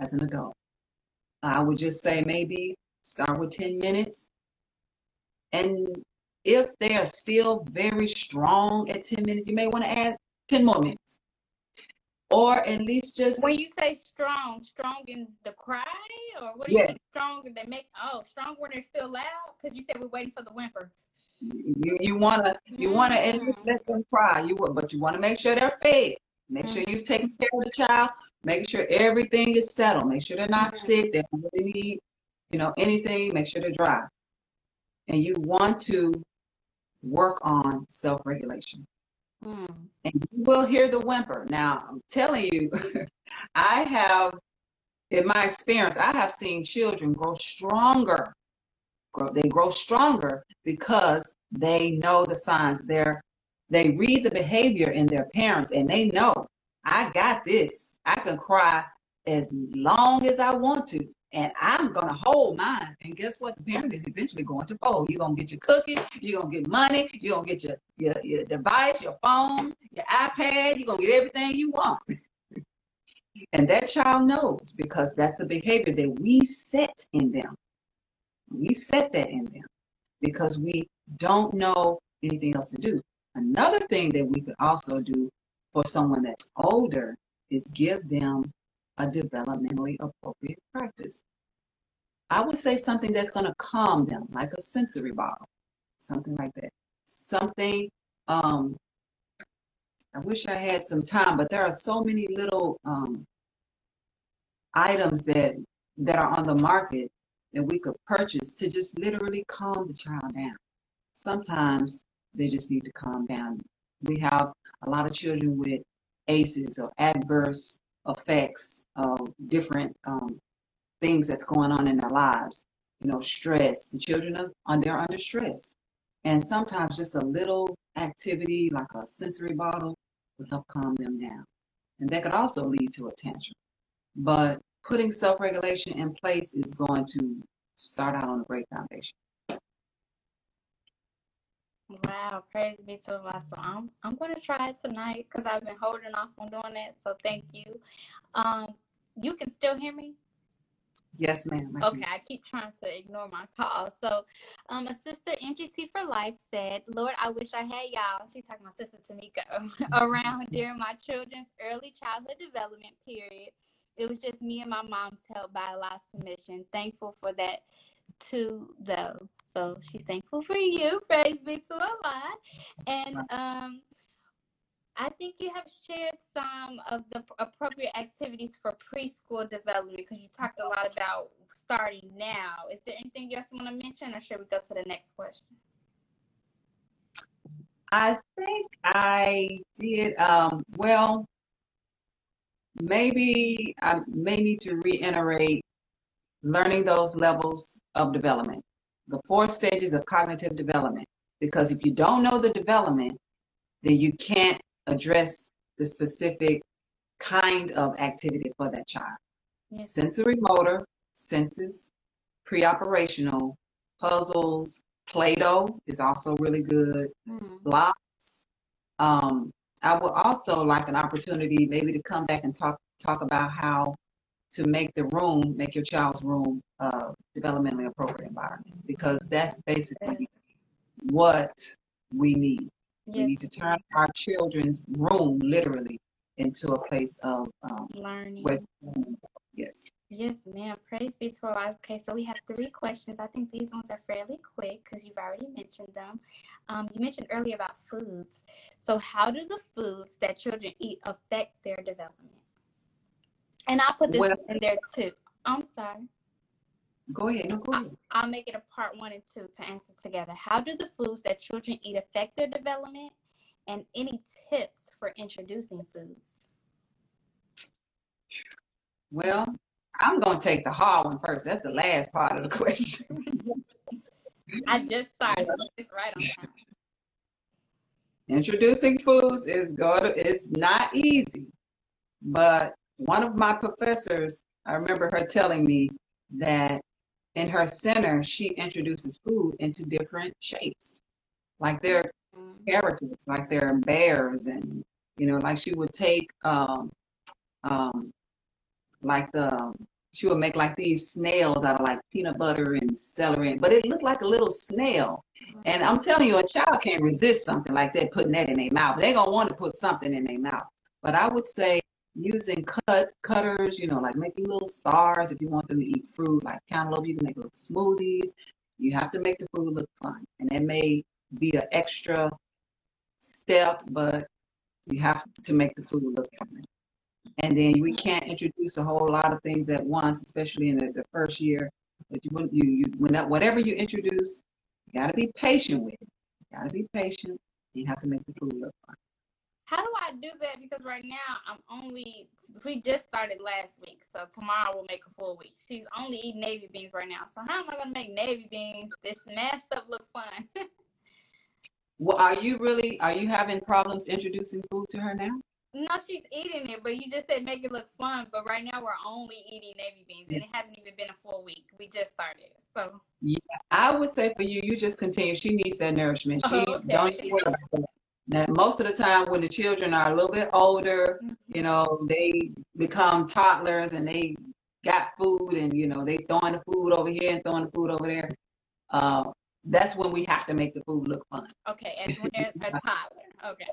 S3: as an adult. I would just say maybe start with 10 minutes. And if they are still very strong at 10 minutes, you may want to add 10 more minutes or at least just
S2: when you say strong strong in the cry or what do you yeah. mean strong they make oh strong when they're still loud because you said we're waiting for the whimper
S3: you you want to you want to mm. let them cry you but you want to make sure they're fed make mm. sure you've taken care of the child make sure everything is settled make sure they're not mm. sick they don't really need you know anything make sure they're dry and you want to work on self-regulation Mm. And you will hear the whimper. Now, I'm telling you, I have, in my experience, I have seen children grow stronger. They grow stronger because they know the signs. They're, they read the behavior in their parents and they know, I got this. I can cry as long as I want to and I'm gonna hold mine. And guess what? The parent is eventually going to fold. You're gonna get your cookie, you're gonna get money, you're gonna get your, your, your device, your phone, your iPad, you're gonna get everything you want. and that child knows because that's a behavior that we set in them. We set that in them because we don't know anything else to do. Another thing that we could also do for someone that's older is give them a developmentally appropriate practice. I would say something that's going to calm them, like a sensory bottle, something like that. Something, um, I wish I had some time, but there are so many little um, items that that are on the market that we could purchase to just literally calm the child down. Sometimes they just need to calm down. We have a lot of children with ACEs or adverse effects of different um, things that's going on in their lives. You know, stress. The children are they're under stress, and sometimes just a little activity like a sensory bottle will help calm them down, and that could also lead to a tantrum. But putting self-regulation in place is going to start out on a great foundation.
S2: Wow, praise be to Allah. So I'm I'm gonna try it tonight because I've been holding off on doing that. So thank you. Um, you can still hear me?
S3: Yes, ma'am.
S2: okay, I keep trying to ignore my call. So, um, a sister MGT for Life said, "Lord, I wish I had y'all." She's talking my sister Tamiko around during my children's early childhood development period. It was just me and my mom's help by Allah's permission. Thankful for that too, though. So she's thankful for you. Praise be to Allah. And um, I think you have shared some of the appropriate activities for preschool development because you talked a lot about starting now. Is there anything else you want to mention, or should we go to the next question?
S3: I think I did. Um, well, maybe I may need to reiterate learning those levels of development, the four stages of cognitive development. Because if you don't know the development, then you can't address the specific kind of activity for that child. Yes. Sensory motor, senses, pre-operational, puzzles, Play-Doh is also really good. Mm. Blocks. Um, I would also like an opportunity maybe to come back and talk talk about how to make the room, make your child's room uh, developmentally appropriate environment because that's basically what we need. Yes. We need to turn our children's room literally into a place of um,
S2: learning.
S3: yes.
S2: Yes, ma'am. Praise be to Allah. Okay, so we have three questions. I think these ones are fairly quick because you've already mentioned them. Um, you mentioned earlier about foods. So, how do the foods that children eat affect their development? And I'll put this well, in there too. I'm sorry.
S3: Go ahead. No, go ahead.
S2: I, will make it a part one and two to answer together. How do the foods that children eat affect their development? And any tips for introducing foods?
S3: Well, I'm going to take the hard one first. That's the last part of the question.
S2: I just started. Right on time.
S3: Introducing foods is going to, it's not easy, but one of my professors, I remember her telling me that in her center, she introduces food into different shapes. Like they're mm-hmm. characters, like they're bears, and you know, like she would take um, um, like the she would make like these snails out of like peanut butter and celery, but it looked like a little snail. And I'm telling you, a child can't resist something like that, putting that in their mouth. They're gonna want to put something in their mouth. But I would say using cut cutters, you know, like making little stars if you want them to eat fruit, like cantaloupe, you can make little smoothies. You have to make the food look fun. And it may be an extra step, but you have to make the food look fun. And then we can't introduce a whole lot of things at once, especially in the, the first year. But you, you, you, when that, whatever you introduce, you got to be patient with it. You got to be patient. You have to make the food look fun.
S2: How do I do that? Because right now I'm only we just started last week, so tomorrow we'll make a full week. She's only eating navy beans right now. So how am I gonna make navy beans? This mashed up look fun.
S3: well, are you really are you having problems introducing food to her now?
S2: No, she's eating it, but you just said make it look fun. But right now we're only eating navy beans, and it hasn't even been a full week. We just started, so.
S3: Yeah, I would say for you, you just continue. She needs that nourishment. She oh, okay. don't even worry about that. Now, most of the time, when the children are a little bit older, mm-hmm. you know, they become toddlers and they got food and, you know, they throwing the food over here and throwing the food over there. Uh, that's when we have to make the food look fun.
S2: Okay, and when they're a toddler. Okay.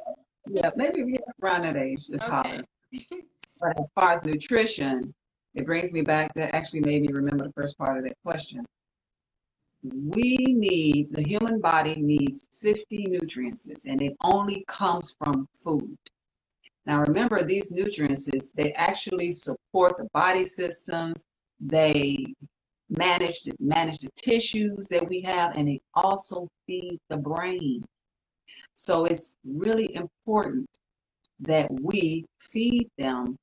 S3: Yeah, maybe we have around that age, a toddler. Okay. but as far as nutrition, it brings me back, that actually made me remember the first part of that question we need, the human body needs 50 nutrients, and it only comes from food. Now, remember, these nutrients, they actually support the body systems, they manage the, manage the tissues that we have, and they also feed the brain. So it's really important that we feed them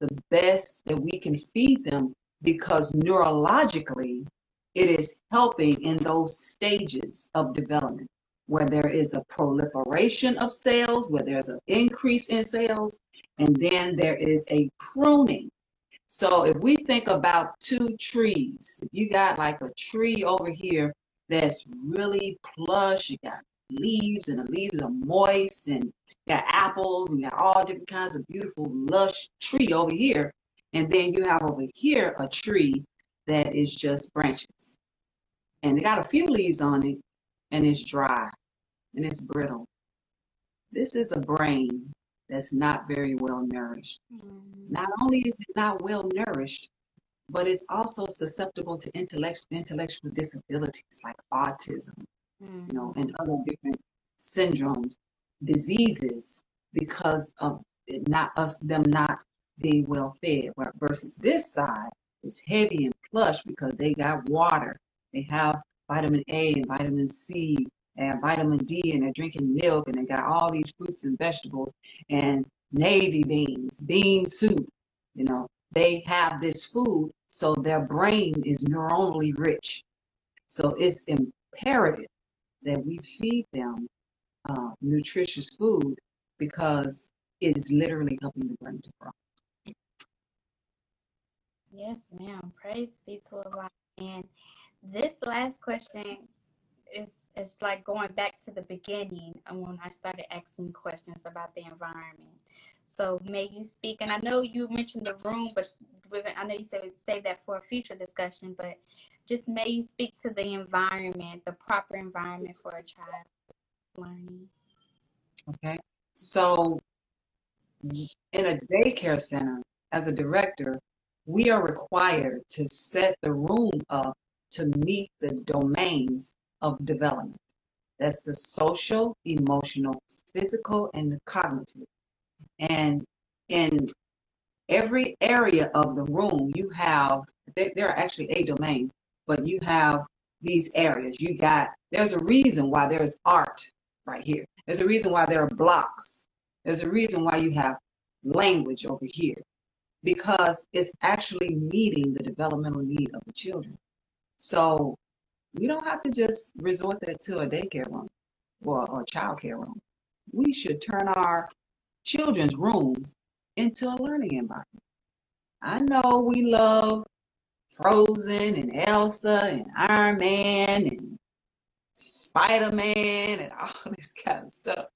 S3: the best that we can feed them because neurologically it is helping in those stages of development where there is a proliferation of cells, where there's an increase in cells, and then there is a pruning. So if we think about two trees, if you got like a tree over here that's really plush, you got leaves and the leaves are moist and got apples and got all different kinds of beautiful lush tree over here. And then you have over here a tree that is just branches. And it got a few leaves on it and it's dry and it's brittle. This is a brain that's not very well nourished. Mm-hmm. Not only is it not well nourished, but it's also susceptible to intellect, intellectual disabilities like autism,
S2: Mm.
S3: you know, and other different syndromes, diseases because of not us them not being well fed. Versus this side is heavy and plush because they got water, they have vitamin A and vitamin C and vitamin D, and they're drinking milk, and they got all these fruits and vegetables and navy beans, bean soup. You know, they have this food, so their brain is neuronally rich. So it's imperative that we feed them uh, nutritious food because it is literally helping the brain to grow.
S2: Yes, ma'am. Praise be to Allah. And this last question is is like going back to the beginning when I started asking questions about the environment. So may you speak, and I know you mentioned the room, but I know you said we'd save that for a future discussion, but just may you speak to the environment, the proper environment for a child learning.
S3: Okay. So in a daycare center, as a director, we are required to set the room up to meet the domains of development. That's the social, emotional, physical, and the cognitive. And in every area of the room, you have, there, there are actually eight domains, but you have these areas. You got, there's a reason why there's art right here. There's a reason why there are blocks. There's a reason why you have language over here because it's actually meeting the developmental need of the children. So we don't have to just resort that to a daycare room or, or child care room. We should turn our children's rooms into a learning environment. I know we love Frozen and Elsa and Iron Man and Spider Man and all this kind of stuff.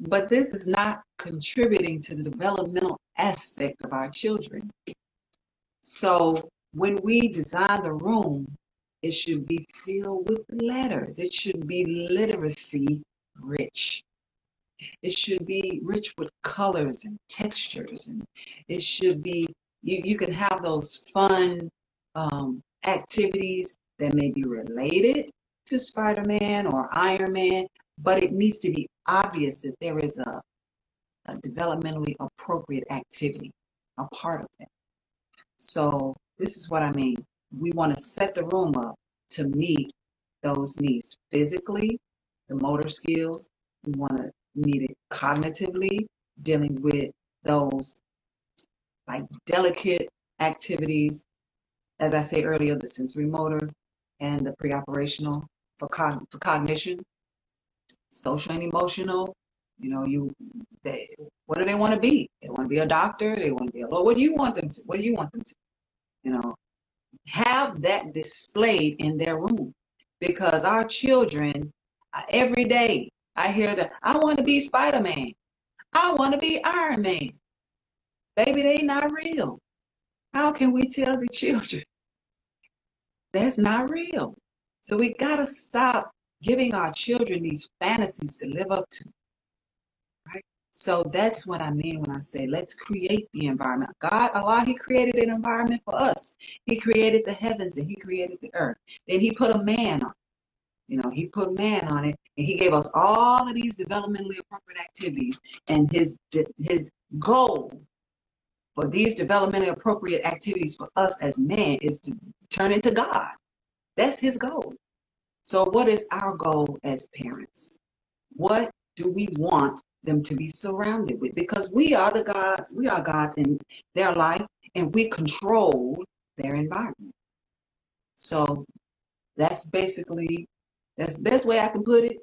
S3: But this is not contributing to the developmental aspect of our children. So when we design the room, it should be filled with letters. It should be literacy rich. It should be rich with colors and textures. And it should be, you, you can have those fun um, activities that may be related to Spider Man or Iron Man, but it needs to be obvious that there is a, a developmentally appropriate activity, a part of that. So, this is what I mean. We want to set the room up to meet those needs physically, the motor skills. We want to meet it cognitively, dealing with those like delicate activities, as I say earlier, the sensory motor and the pre-operational for, cog- for cognition, social and emotional. You know, you they what do they want to be? They want to be a doctor. They want to be a lawyer. What do you want them to? What do you want them to? You know, have that displayed in their room because our children uh, every day I hear that I want to be Spider Man. I want to be Iron Man. Baby, they not real. How can we tell the children that's not real? So we gotta stop giving our children these fantasies to live up to. So that's what I mean when I say let's create the environment. God, Allah, He created an environment for us. He created the heavens and He created the earth. Then He put a man on. You know, He put man on it, and He gave us all of these developmentally appropriate activities. And His His goal for these developmentally appropriate activities for us as man is to turn into God. That's His goal. So, what is our goal as parents? What do we want them to be surrounded with? Because we are the gods, we are gods in their life, and we control their environment. So, that's basically that's the best way I can put it.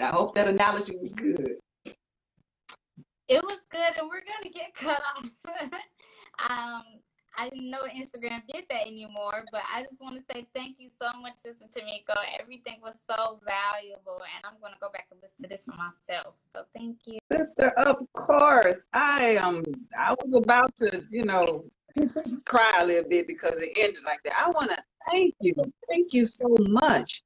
S3: I hope that analogy was good.
S2: It was good, and we're gonna get cut off. um, I didn't know Instagram did that anymore, but I just want to say thank you so much, Sister Tamiko. Everything was so valuable, and I'm gonna go back and listen to this for myself. So thank you.
S3: Sister, of course. I um I was about to, you know, cry a little bit because it ended like that. I wanna thank you. Thank you so much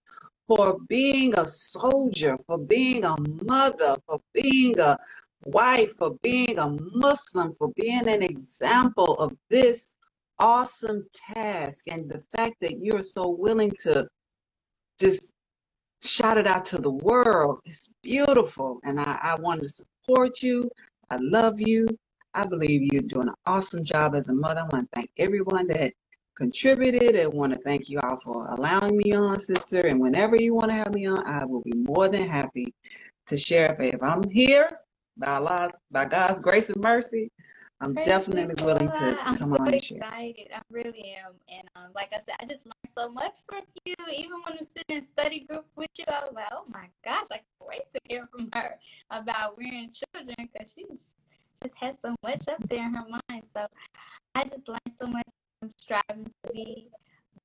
S3: for being a soldier, for being a mother, for being a wife, for being a Muslim, for being an example of this awesome task. And the fact that you're so willing to just shout it out to the world is beautiful. And I, I want to support you. I love you. I believe you're doing an awesome job as a mother. I want to thank everyone that contributed. I want to thank you all for allowing me on, sister. And whenever you want to have me on, I will be more than happy to share. If I'm here by Allah's, by God's grace and mercy, I'm Praise definitely willing to, to come
S2: I'm
S3: so
S2: on and share. excited. I really am. And um, like I said, I just learned so much from you. Even when I'm sitting in study group with you, I was like, oh my gosh, I can't wait to hear from her about rearing children because she just has so much up there in her mind. So I just learned so much. I'm striving to be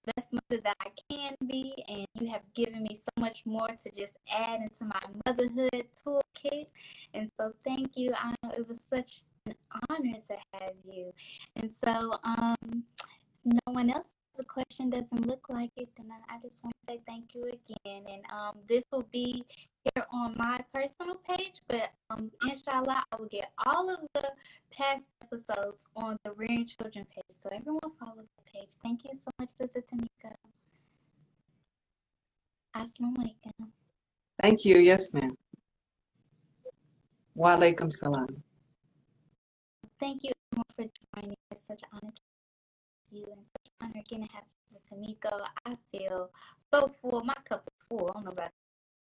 S2: the best mother that I can be, and you have given me so much more to just add into my motherhood toolkit. And so, thank you. I know it was such an honor to have you. And so, um, no one else has a question doesn't look like it, then I, just want to say thank you again. And um, this will be here on my personal page, but um, inshallah, I will get all of the past episodes on the Rearing Children page. So everyone follow the page. Thank you so much, Sister Tamiko. Assalamu alaikum.
S3: Thank you. Yes, ma'am. Wa alaikum salam.
S2: Thank you for joining. It's such an honor to you and such an honor again to have Sister Tamiko. I feel so full. My cup is full. I don't know about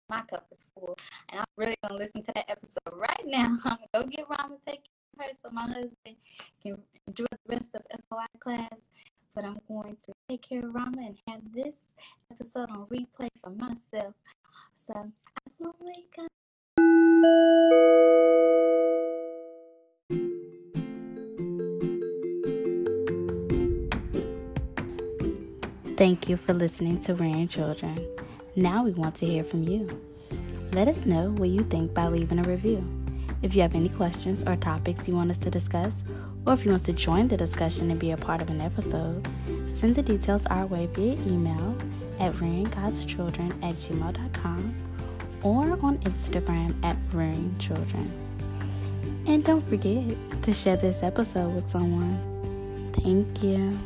S2: my cup is full. And I'm really gonna listen to that episode right now. I'm gonna go get Rama take care of her so my husband can enjoy the rest of FOI class. But I'm going to take care of Rama and have this episode on replay for myself. So, assalamu alaikum.
S1: Thank you for listening to Rearing Children. Now we want to hear from you. Let us know what you think by leaving a review. If you have any questions or topics you want us to discuss, or if you want to join the discussion and be a part of an episode, send the details our way via email at rearinggodschildren at gmail.com or on Instagram at rearingchildren. And don't forget to share this episode with someone. Thank you.